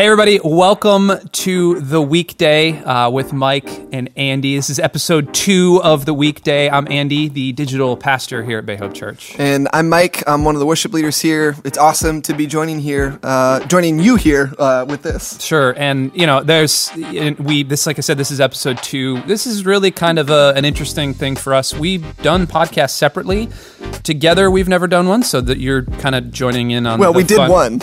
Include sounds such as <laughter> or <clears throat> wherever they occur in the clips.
Hey, everybody, welcome to the weekday uh, with Mike and Andy. This is episode two of the weekday. I'm Andy, the digital pastor here at Bay Hope Church. And I'm Mike. I'm one of the worship leaders here. It's awesome to be joining here, uh, joining you here uh, with this. Sure, and you know, there's we this like I said, this is episode two. This is really kind of a, an interesting thing for us. We've done podcasts separately. Together, we've never done one, so that you're kind of joining in on. Well, we did fun. one.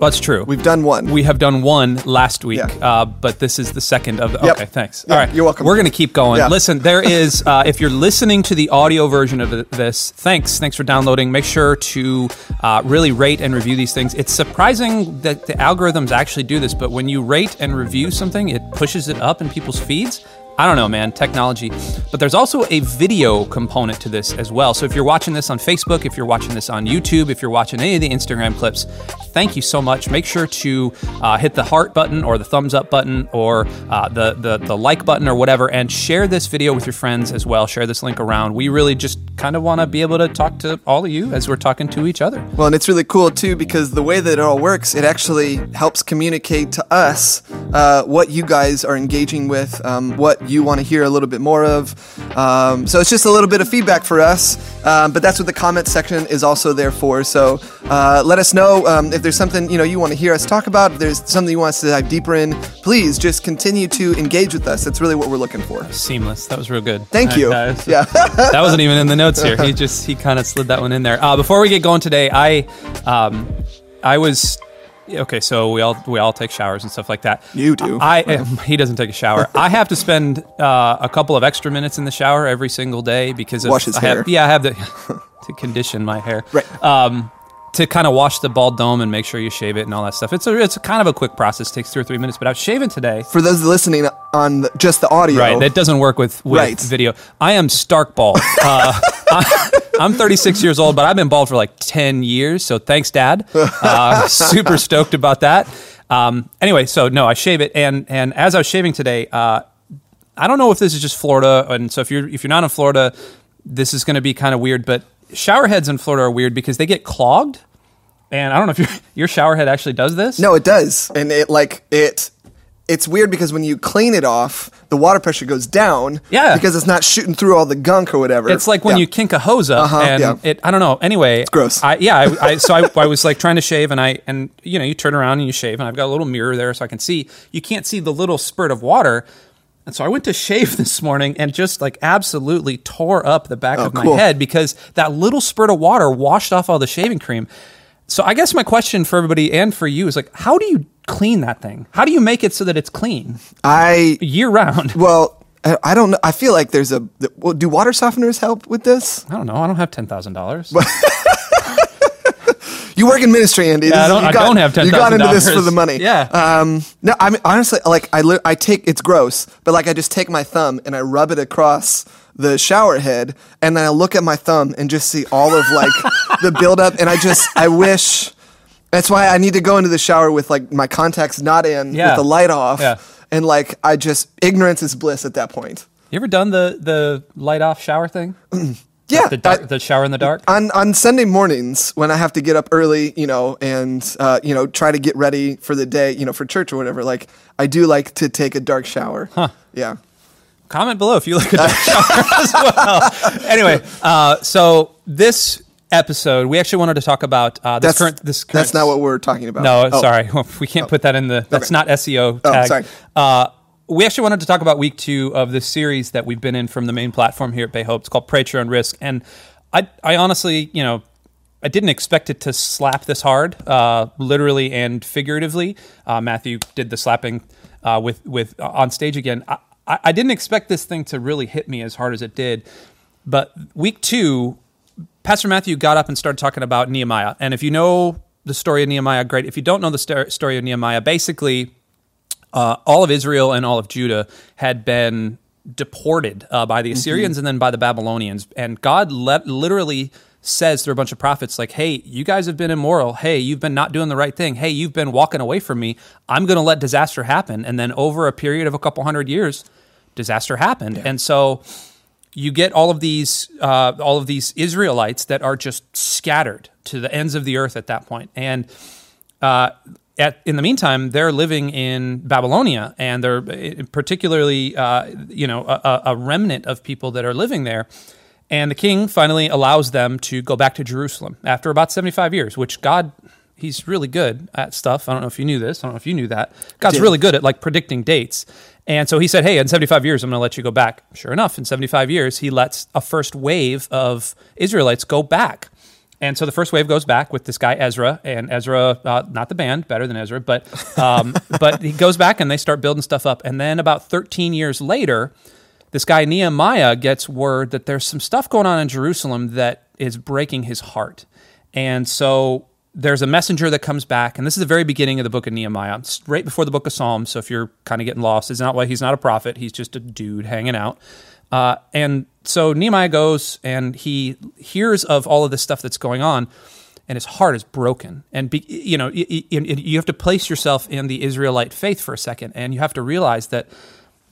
That's true. We've done one. We have done one last week, Yeah. uh, but this is the second of the. Yep. Okay, thanks. All right, you're welcome. We're going to keep going. Yeah. Listen, there <laughs> is. Uh, if you're listening to the audio version of this, thanks. Thanks for downloading. Make sure to uh, really rate and review these things. It's surprising that the algorithms actually do this, but when you rate and review something, it pushes it up in people's feeds. I don't know, man, technology. But there's also a video component to this as well. So if you're watching this on Facebook, if you're watching this on YouTube, if you're watching any of the Instagram clips, thank you so much. Make sure to uh, hit the heart button or the thumbs up button or uh, the, the, the like button or whatever and share this video with your friends as well. Share this link around. We really just kind of want to be able to talk to all of you as we're talking to each other. Well, and it's really cool too because the way that it all works, it actually helps communicate to us uh, what you guys are engaging with, um, what you want to hear a little bit more of. Um, so it's just a little bit of feedback for us, um, but that's what the comment section is also there for. So uh, let us know um, if there's something you know you want to hear us talk about. If there's something you want us to dive deeper in, please just continue to engage with us. That's really what we're looking for. Seamless. That was real good. Thank you. Uh, uh, Yeah. <laughs> that wasn't even in the notes here. <laughs> He just he kind of slid that one in there. Uh, before we get going today, I um, I was okay. So we all we all take showers and stuff like that. You do. I he doesn't take a shower. I have to spend uh, a couple of extra minutes in the shower every single day because of Wash his I have, hair. Yeah, I have the <laughs> to condition my hair. Right. Um, to kind of wash the bald dome and make sure you shave it and all that stuff. It's a it's a kind of a quick process. takes two or three minutes. But I was shaving today. For those listening on the, just the audio, Right, that doesn't work with, with Right. video. I am stark bald. Uh, I, <laughs> <laughs> I'm 36 years old, but I've been bald for like 10 years. So thanks, Dad. <laughs> Uh, super stoked about that. Um, anyway, so no, I shave it, and and as I was shaving today, uh, I don't know if this is just Florida, and so if you're if you're not in Florida, this is going to be kind of weird. But shower heads in Florida are weird because they get clogged, and I don't know if your your shower head actually does this. No, it does, and it like it. It's weird because when you clean it off, the water pressure goes down. Yeah. because it's not shooting through all the gunk or whatever. It's like when Yeah. you kink a hose up, Uh-huh, and yeah. it. I don't know. Anyway, it's gross. I, yeah, I, I so I, I was like <laughs> trying to shave, and I and you know you turn around and you shave, and I've got a little mirror there so I can see. You can't see the little spurt of water, and so I went to shave <laughs> this morning and just like absolutely tore up the back of my Oh, cool. head because that little spurt of water washed off all the shaving cream. So I guess my question for everybody and for you is like, how do you clean that thing? How do you make it so that it's clean I year round? <laughs> well, I don't know. I feel like there's a. Well, do water softeners help with this? I don't know. I don't have ten thousand dollars. <laughs> You work in ministry, Andy. Yeah, I don't- I don't have You got into this for the money. Yeah. Um. No, I mean honestly, like I li- I take it's gross, but like I just take my thumb and I rub it across the shower head, and then I look at my thumb and just see all of like <laughs> the buildup, and I just I wish. That's why I need to go into the shower with like my contacts not in, Yeah. with the light off, Yeah. and like I just ignorance is bliss at that point. You ever done the the light off shower thing? <clears throat> Yeah, The dark, I- the shower in the dark. on on Sunday mornings when I have to get up early, you know, and uh, you know try to get ready for the day, you know, for church or whatever. Like I do like to take a dark shower. Huh. Yeah. Comment below if you like a dark <laughs> shower as well. Anyway, uh, so this episode we actually wanted to talk about uh, this That's current. This current, that's not what we're talking about. No, Oh. sorry, <laughs> we can't put that in the. That's Okay. not SEO Oh, tag. sorry. We actually wanted to talk about week two of this series that we've been in from the main platform here at Bay Hope. It's called Pray Own Risk, and I, I honestly, you know, I didn't expect it to slap this hard, uh, literally and figuratively. Uh, Matthew did the slapping uh, with with uh, on stage again. I, I, didn't expect this thing to really hit me as hard as it did, but week two, Pastor Matthew got up and started talking about Nehemiah. And if you know the story of Nehemiah, great. If you don't know the sto- story of Nehemiah, basically, uh, all of Israel and all of Judah had been deported uh, by the Assyrians and then by the Babylonians. And God let, literally says through a bunch of prophets, like, hey, you guys have been immoral. Hey, you've been not doing the right thing. Hey, you've been walking away from me. I'm going to let disaster happen. And then over a period of a couple hundred years, disaster happened. And so you get all of these uh, all of these Israelites that are just scattered to the ends of the earth at that point. And uh, at, in the meantime, they're living in Babylonia, and they're uh, particularly, uh, you know, a, a remnant of people that are living there. And the king finally allows them to go back to Jerusalem after about 75 years, which God, he's really good at stuff. I don't know if you knew this. I don't know if you knew that. God's really good at like predicting dates. And so he said, Hey, in 75 years, I'm going to let you go back. Sure enough, in 75 years, he lets a first wave of Israelites go back. And so the first wave goes back with this guy Ezra, and Ezra, uh, not the band, better than Ezra, but um, <laughs> but he goes back and they start building stuff up. And then about 13 years later, this guy Nehemiah gets word that there's some stuff going on in Jerusalem that is breaking his heart. And so there's a messenger that comes back, and this is the very beginning of the book of Nehemiah, it's right before the book of Psalms. So if you're kind of getting lost, it's not why he's not a prophet; he's just a dude hanging out. Uh, and so Nehemiah goes and he hears of all of this stuff that's going on, and his heart is broken. And be, you know, you, have to place yourself in the Israelite faith for a second, and you have to realize that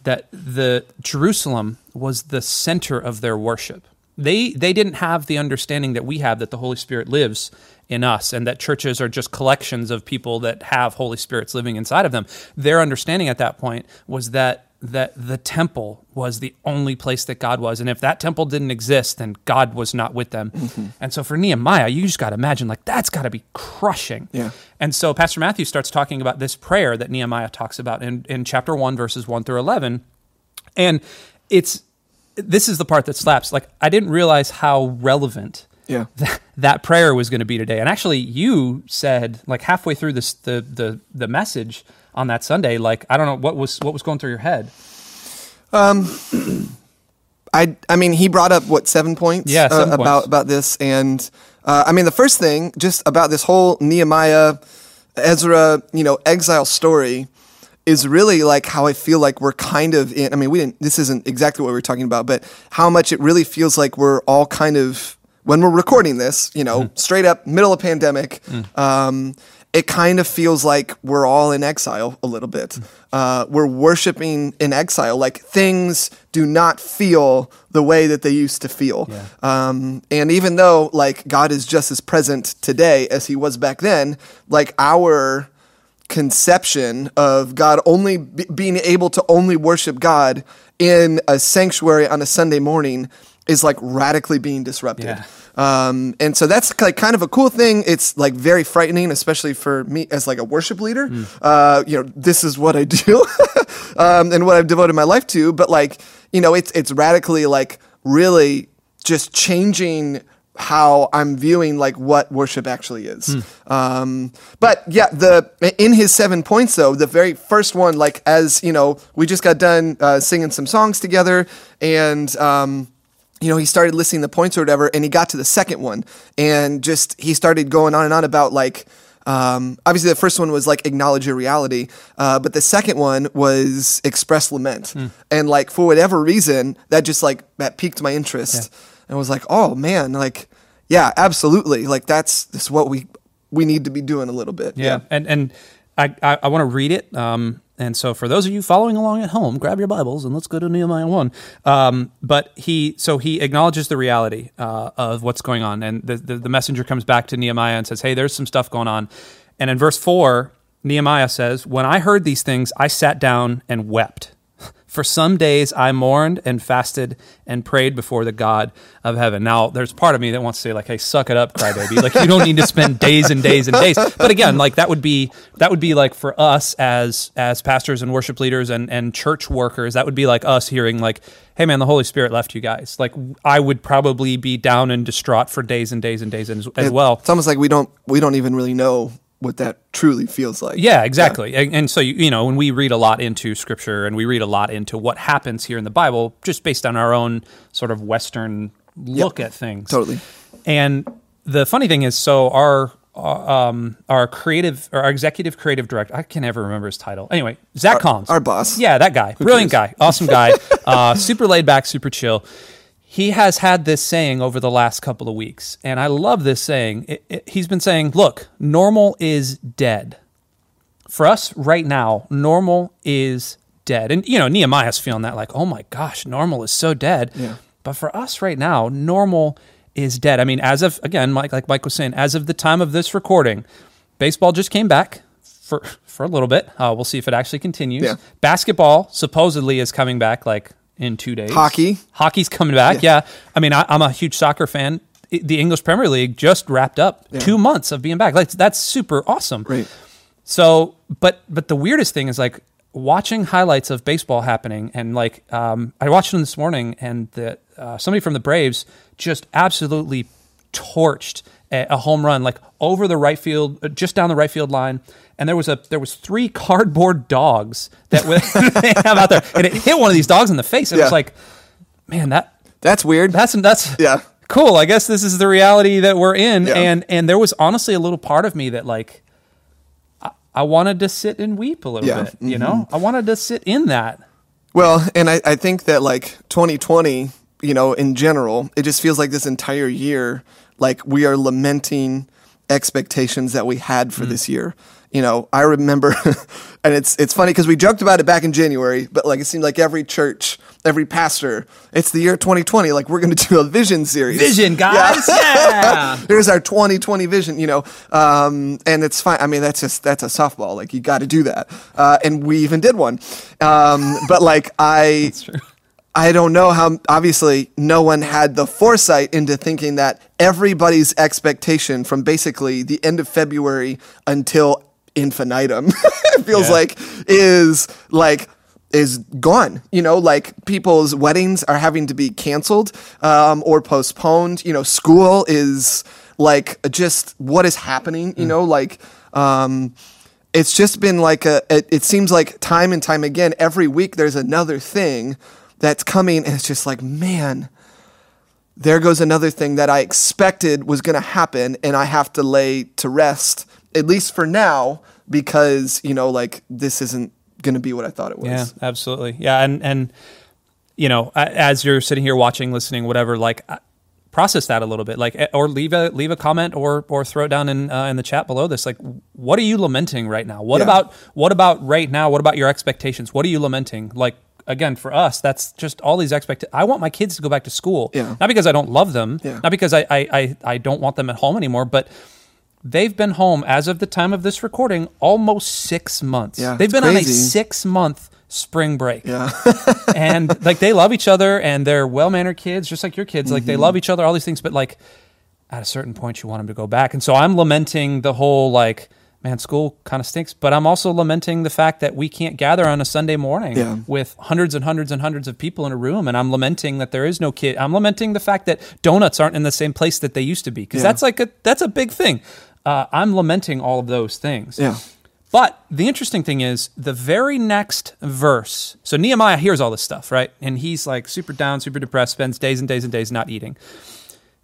that the Jerusalem was the center of their worship. They they didn't have the understanding that we have that the Holy Spirit lives in us and that churches are just collections of people that have Holy Spirits living inside of them. Their understanding at that point was that that the temple was the only place that God was. And if that temple didn't exist, then God was not with them. Mm-hmm. And so for Nehemiah, you just got to imagine like that's got to be crushing. Yeah. And so Pastor Matthew starts talking about this prayer that Nehemiah talks about in, in chapter 1, verses 1 through 11. And it's this is the part that slaps. Like I didn't realize how relevant yeah. That, that prayer was going to be today. And actually, you said like halfway through this the the the message on that Sunday, like I don't know what was what was going through your head. Um, I I mean, he brought up what seven points? Yeah, seven uh, about points. about this, and uh, I mean, the first thing just about this whole Nehemiah, Ezra, you know, exile story is really like how I feel like we're kind of in. I mean, we didn't. This isn't exactly what we were talking about, but how much it really feels like we're all kind of when we're recording this. You know, Mm. straight up middle of pandemic. Um, it kind of feels like we're all in exile a little bit. Uh, we're worshiping in exile. Like things do not feel the way that they used to feel. Yeah. Um, and even though like God is just as present today as he was back then, like our conception of God only be- being able to only worship God in a sanctuary on a Sunday morning is like radically being disrupted. Yeah. Um, and so that's like kind of a cool thing. It's like very frightening, especially for me as like a worship leader. Uh, you know, this is what I <laughs> do, um, and what I've devoted my life to. But like, you know, it's it's radically like really just changing how I'm viewing like what worship actually is. Um, but yeah, the in his seven points though, the very first one, like as you know, we just got done uh, singing some songs together, and um, you know, he started listing the points or whatever, and he got to the second one, and just he started going on and on about like. Um, obviously, the first one was like acknowledge your reality, uh, but the second one was express lament, and like for whatever reason, that just like that piqued my interest, and was like, oh man, like yeah, absolutely, like that's this is what we we need to be doing a little bit. Yeah, and and I I, I want to read it. Um, and so for those of you following along at home, grab your Bibles and let's go to Nehemiah one. Um, but he so he acknowledges the reality uh, of what's going on, and the, the the messenger comes back to Nehemiah and says, "Hey, there's some stuff going on." And in verse four, Nehemiah says, "When I heard these things, I sat down and wept." For some days I mourned and fasted and prayed before the God of heaven. Now, there's part of me that wants to say, like, "Hey, suck it up, crybaby!" Like, you don't need to spend days and days and days. But again, like that would be that would be like for us as as pastors and worship leaders and and church workers. That would be like us hearing like, "Hey, man, the Holy Spirit left you guys." Like, I would probably be down and distraught for days and days and days as, as well. It's almost like we don't we don't even really know what that truly feels like. Yeah, exactly. And, and so you, you know, when we read a lot into scripture and we read a lot into what happens here in the Bible, just based on our own sort of Western look at things. Totally. And the funny thing is, so our uh, um, our creative or our executive creative director, I can never remember his title. Anyway, Zach Collins, our boss. Yeah, that guy, brilliant cares? guy, awesome guy, <laughs> uh, super laid back, super chill. He has had this saying over the last couple of weeks, and I love this saying. It, it, he's been saying, "Look, normal is dead." For us right now, normal is dead, and you know Nehemiah's feeling that like, "Oh my gosh, normal is so dead." Yeah. But for us right now, normal is dead. I mean, as of again, Mike, like Mike was saying, as of the time of this recording, baseball just came back. for <laughs> for a little bit. Uh, we'll see if it actually continues. Yeah. Basketball supposedly is coming back like in two days. Hockey. hockey's coming back. Yeah, I mean I, I'm a huge soccer fan. The English Premier League just wrapped up two months of being back. Like that's super awesome. Right. So, but but the weirdest thing is like watching highlights of baseball happening, and like um, I watched them this morning, and the uh, somebody from the Braves just absolutely torched a, home run like over the right field, uh, just down the right field line, and there was a there was three <laughs> cardboard dogs that were- they have out there, and it hit one of these dogs in the face, and it was like, man, that That's weird. that's that's Yeah. cool. I guess this is the reality that we're in, Yeah. and and there was honestly a little part of me that like I, I wanted to sit and weep a little Yeah. Mm-hmm. bit. You know, I wanted to sit in that. Well, and I, I think that like 2020, you know, in general, it just feels like this entire year, like we are lamenting expectations that we had for this year. You know, I remember, <laughs> and it's it's funny because we joked about it back in January, but like it seemed like every church, every pastor, it's the year 2020. Like we're going <laughs> to do a vision series. Vision, guys. <laughs> Yeah. Here's our 2020 vision, you know, um, and it's fine. I mean, that's just that's a softball. Like you got to do that, uh, and we even did one. Um, but like I, true. I don't know how. Obviously, no one had the foresight into thinking that everybody's expectation from basically the end of February until infinitum <laughs> it feels Yeah. like is like is gone. You know, like people's weddings are having to be canceled um, or postponed. You know, school is like just what is happening. You know, like. Um, it's just been like a it, it seems like time and time again every week there's another thing that's coming and it's just like man there goes another thing that i expected was going to happen and i have to lay to rest at least for now because you know like this isn't going to be what i thought it was Yeah, absolutely. Yeah, and and you know, as you're sitting here watching, listening, whatever, like process that a little bit, like eh, or leave a leave a comment or or throw it down in uh, in the chat below this. Like, what are you lamenting right now? What Yeah. about what about right now? What about your expectations? What are you lamenting? Like. Again, for us, that's just all these expect. I want my kids to go back to school, Yeah. not because I don't love them, Yeah. not because I, I, I, I don't want them at home anymore, but they've been home as of the time of this recording almost six months. Yeah, they've been on a six month spring break yeah <laughs> and like they love each other and they're well mannered kids, just like your kids. Like Mm-hmm. they love each other, all these things. But like at a certain point, you want them to go back. And so I'm lamenting the whole like, man, school kind of stinks. But I'm also lamenting the fact that we can't gather on a Sunday morning Yeah. with hundreds and hundreds and hundreds of people in a room. And I'm lamenting that there is no kid. I'm lamenting the fact that donuts aren't in the same place that they used to be because Yeah. that's like a that's a big thing. Uh, I'm lamenting all of those things. yeah But the interesting thing is the very next verse. So Nehemiah hears all this stuff, right? And he's like super down, super depressed, spends days and days and days not eating.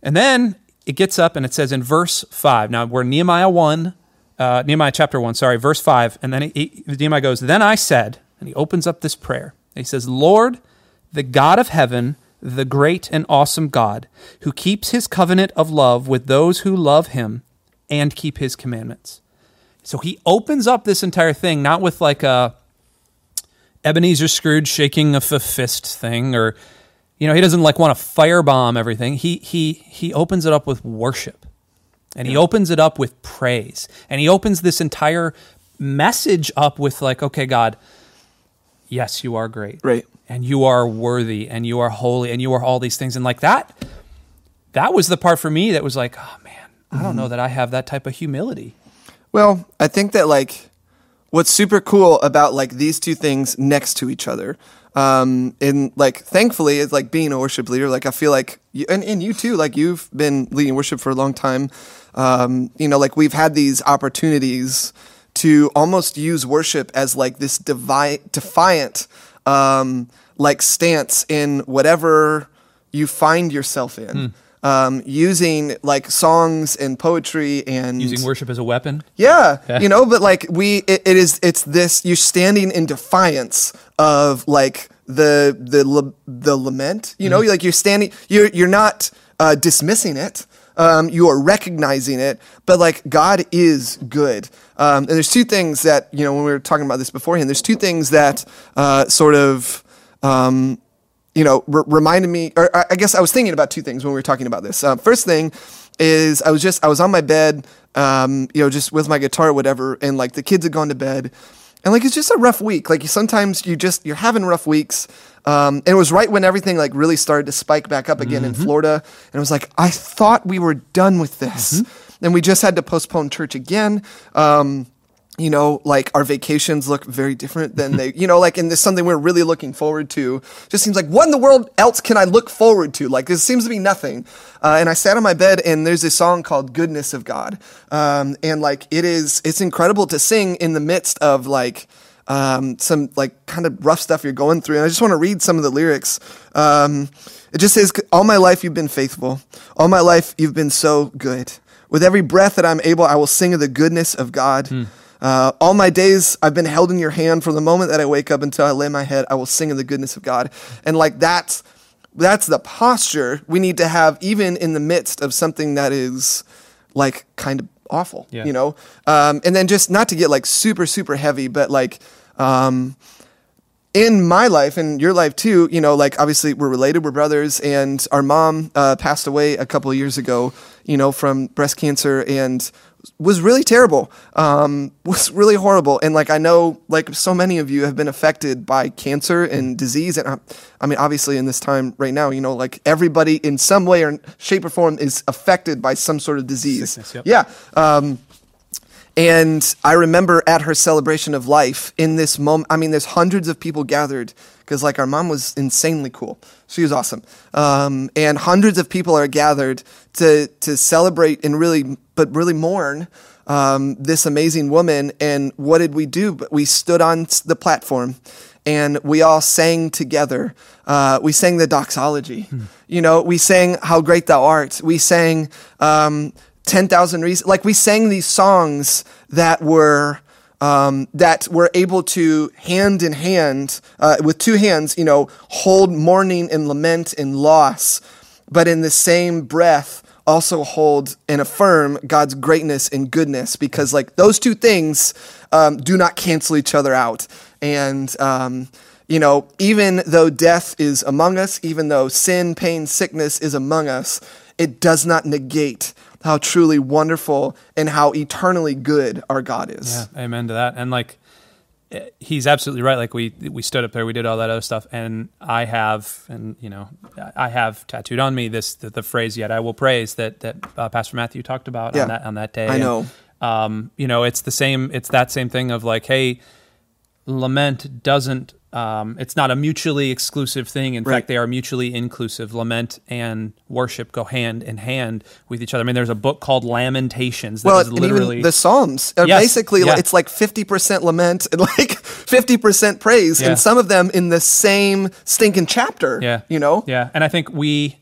And then it gets up and it says in verse 5. Now we're Nehemiah 1, uh, Nehemiah chapter 1, sorry, verse 5. And then he, he- Nehemiah goes, Then I said, and he opens up this prayer. He says, Lord, the God of heaven, the great and awesome God, who keeps his covenant of love with those who love him and keep his commandments. So he opens up this entire thing not with like a Ebenezer Scrooge shaking a fist thing, or you know, he doesn't like want to firebomb everything. He he he opens it up with worship, and he opens it up with praise, and he opens this entire message up with like, okay, God, yes, you are great, Right. and you are worthy, and you are holy, and you are all these things, and like that. That was the part for me that was like, oh man, I don't mm-hmm. know that I have that type of humility. Well, I think that like what's super cool about like these two things next to each other, um, and like thankfully it's like being a worship leader. Like I feel like you, and, and you too. Like you've been leading worship for a long time. Um, you know, like we've had these opportunities to almost use worship as like this devi- defiant, um, like stance in whatever you find yourself in. Um, using like songs and poetry and Using worship as a weapon. yeah, you know, but like we, it, it is, it's this. You're standing in defiance of like the the the lament. You know, like you're standing. You're you're not uh, dismissing it. Um, you are recognizing it, but like God is good. Um, and there's two things that you know when we were talking about this beforehand. There's two things that uh, sort of um, you know, r- reminded me, or I guess I was thinking about two things when we were talking about this. Uh, first thing is I was just, I was on my bed, um, you know, just with my guitar or whatever, and like the kids had gone to bed. And like, it's just a rough week. Like sometimes you just, you're having rough weeks. Um, and it was right when everything like really started to spike back up again in Florida. And it was like, I thought we were done with this. And we just had to postpone church again. Um, you know, like our vacations look very different than they, <laughs> you know, like, and this something we're really looking forward to. Just seems like what in the world else can I look forward to? Like, this seems to be nothing. Uh, and I sat on my bed and there's this song called Goodness of God. Um, and like, it is, it's incredible to sing in the midst of like, um, some like kind of rough stuff you're going through. And I just want to read some of the lyrics. Um, it just says, All my life you've been faithful. All my life you've been so good. With every breath that I'm able, I will sing of the goodness of God. Uh, all my days I've been held in your hand from the moment that I wake up until I lay my head. I will sing of the goodness of God. And like that's that's the posture we need to have, even in the midst of something that is like kind of awful, Yeah. you know. Um, and then just not to get like super super heavy, but like. Um, in my life and your life too, you know, like obviously we're related, we're brothers, and our mom uh, passed away a couple of years ago, you know, from breast cancer and was really terrible, um, <laughs> was really horrible. And like I know, like so many of you have been affected by cancer and disease, and I, I mean, obviously in this time right now, you know, like everybody in some way or shape or form is affected by some sort of disease. Sickness, yep. Yeah. Um, and I remember at her celebration of life in this moment, I mean, there's hundreds of people gathered because, like, our mom was insanely cool. She was awesome. Um, and hundreds of people are gathered to, to celebrate and really, but really mourn um, this amazing woman. And what did we do? But we stood on the platform and we all sang together. Uh, we sang the doxology. You know, we sang "How Great Thou Art." We sang um, 10,000 Reasons." Like we sang these songs that were um, that were able to hand in hand uh, with two hands, you know, hold mourning and lament and loss, but in the same breath also hold and affirm God's greatness and goodness because like those two things um, do not cancel each other out. And, um, you know, even though death is among us, even though sin, pain, sickness is among us, it does not negate how truly wonderful and how eternally good our God is. Yeah, amen to that. And like, eh, he's absolutely right. Like we we stood up there, we did all that other stuff, and I have, and you know, I have tattooed on me this the, the phrase "Yet I will praise" that that uh, Pastor Matthew talked about Yeah. on that on that day. I And, know. um, you know, it's the same. It's that same thing of like, hey, lament doesn't. Um, it's not a mutually exclusive thing. In Right. fact, they are mutually inclusive. Lament and worship go hand in hand with each other. I mean, there's a book called Lamentations that Well, is literally even the Psalms are Yes, basically yeah. it's like fifty percent lament and like <laughs> fifty percent praise, Yeah. and some of them in the same stinking chapter. Yeah. you know. Yeah. And I think we,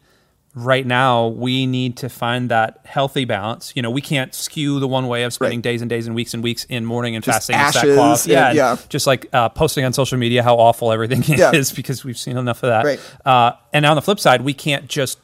right now, we need to find that healthy balance. You know, we can't skew the one way of spending Right. days and days and weeks and weeks in mourning and Just fasting and sackcloth. Yeah. and yeah. Just like uh, posting on social media how awful everything Yeah. <laughs> is because we've seen enough of that. Right. Uh, and on the flip side, we can't just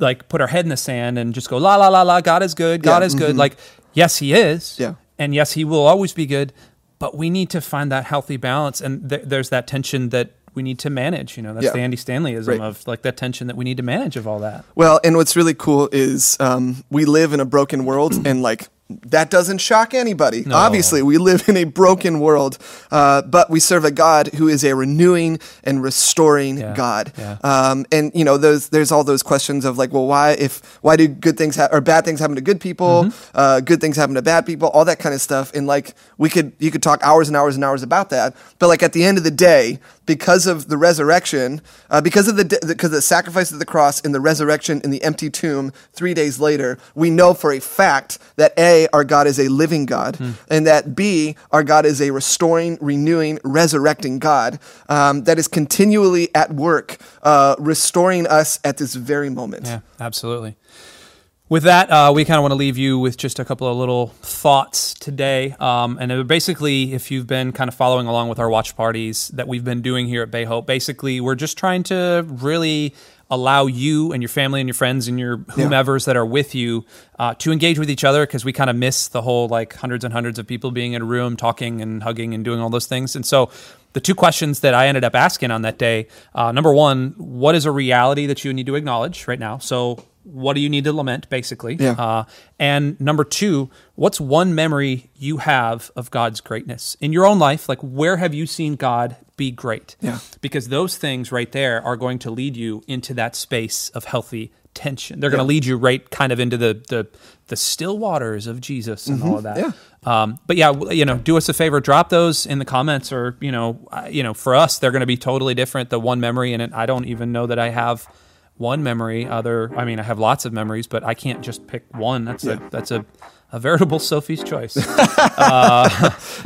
like put our head in the sand and just go la la la la God is good God Yeah, is good like yes he is Yeah. and yes he will always be good but we need to find that healthy balance and th- there's that tension that we need to manage you know that's Yeah. the Andy Stanleyism Right. of like that tension that we need to manage of all that Well, and what's really cool is um, we live in a broken world, <clears throat> and like that doesn't shock anybody. Obviously, we live in a broken world, uh, but we serve a God who is a renewing and restoring Yeah, God. yeah. Um, and you know, those there's all those questions of like, well, why if why do good things ha- or bad things happen to good people? Mm-hmm. Uh, good things happen to bad people? All that kind of stuff. And like we could you could talk hours and hours and hours about that, but like at the end of the day, because of the resurrection, uh, because of the de- because of the sacrifice of the cross and the resurrection in the empty tomb three days later, we know for a fact that a our God is a living God, and that b our God is a restoring, renewing, resurrecting God um, that is continually at work, uh, restoring us at this very moment. yeah absolutely With that, uh, we kind of want to leave you with just a couple of little thoughts today. Um, and basically, if you've been kind of following along with our watch parties that we've been doing here at Bay Hope, basically, we're just trying to really allow you and your family and your friends and your whomevers that are with you uh, to engage with each other because we kind of miss the whole like hundreds and hundreds of people being in a room talking and hugging and doing all those things. And so the two questions that I ended up asking on that day uh, number one, what is a reality that you need to acknowledge right now? So what do you need to lament basically Yeah. uh, and number two what's one memory you have of god's greatness in your own life like where have you seen god be great Yeah. because those things right there are going to lead you into that space of healthy tension they're going to lead you right kind of into the the, the still waters of jesus and all of that Yeah. um, but yeah, you know, do us a favor, drop those in the comments, or you know, uh, you know, for us, they're going to be totally different. The one memory in it, I don't even know that I have one memory. Other, I mean, I have lots of memories, but I can't just pick one. That's a that's a, a veritable Sophie's choice. <laughs>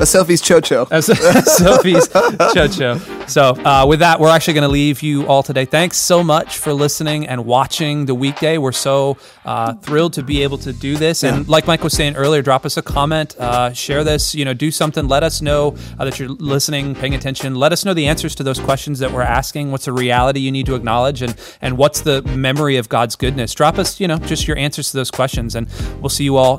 A Sophie's chocho. <laughs> As Sophie's Chocho. So, uh, with that, we're actually going to leave you all today. Thanks so much for listening and watching the weekday. We're so uh, thrilled to be able to do this. And like Mike was saying earlier, drop us a comment, uh, share this, you know, do something. Let us know uh, that you're listening, paying attention. Let us know the answers to those questions that we're asking. What's a reality you need to acknowledge, and and what's the memory of God's goodness? Drop us, you know, just your answers to those questions, and we'll see you all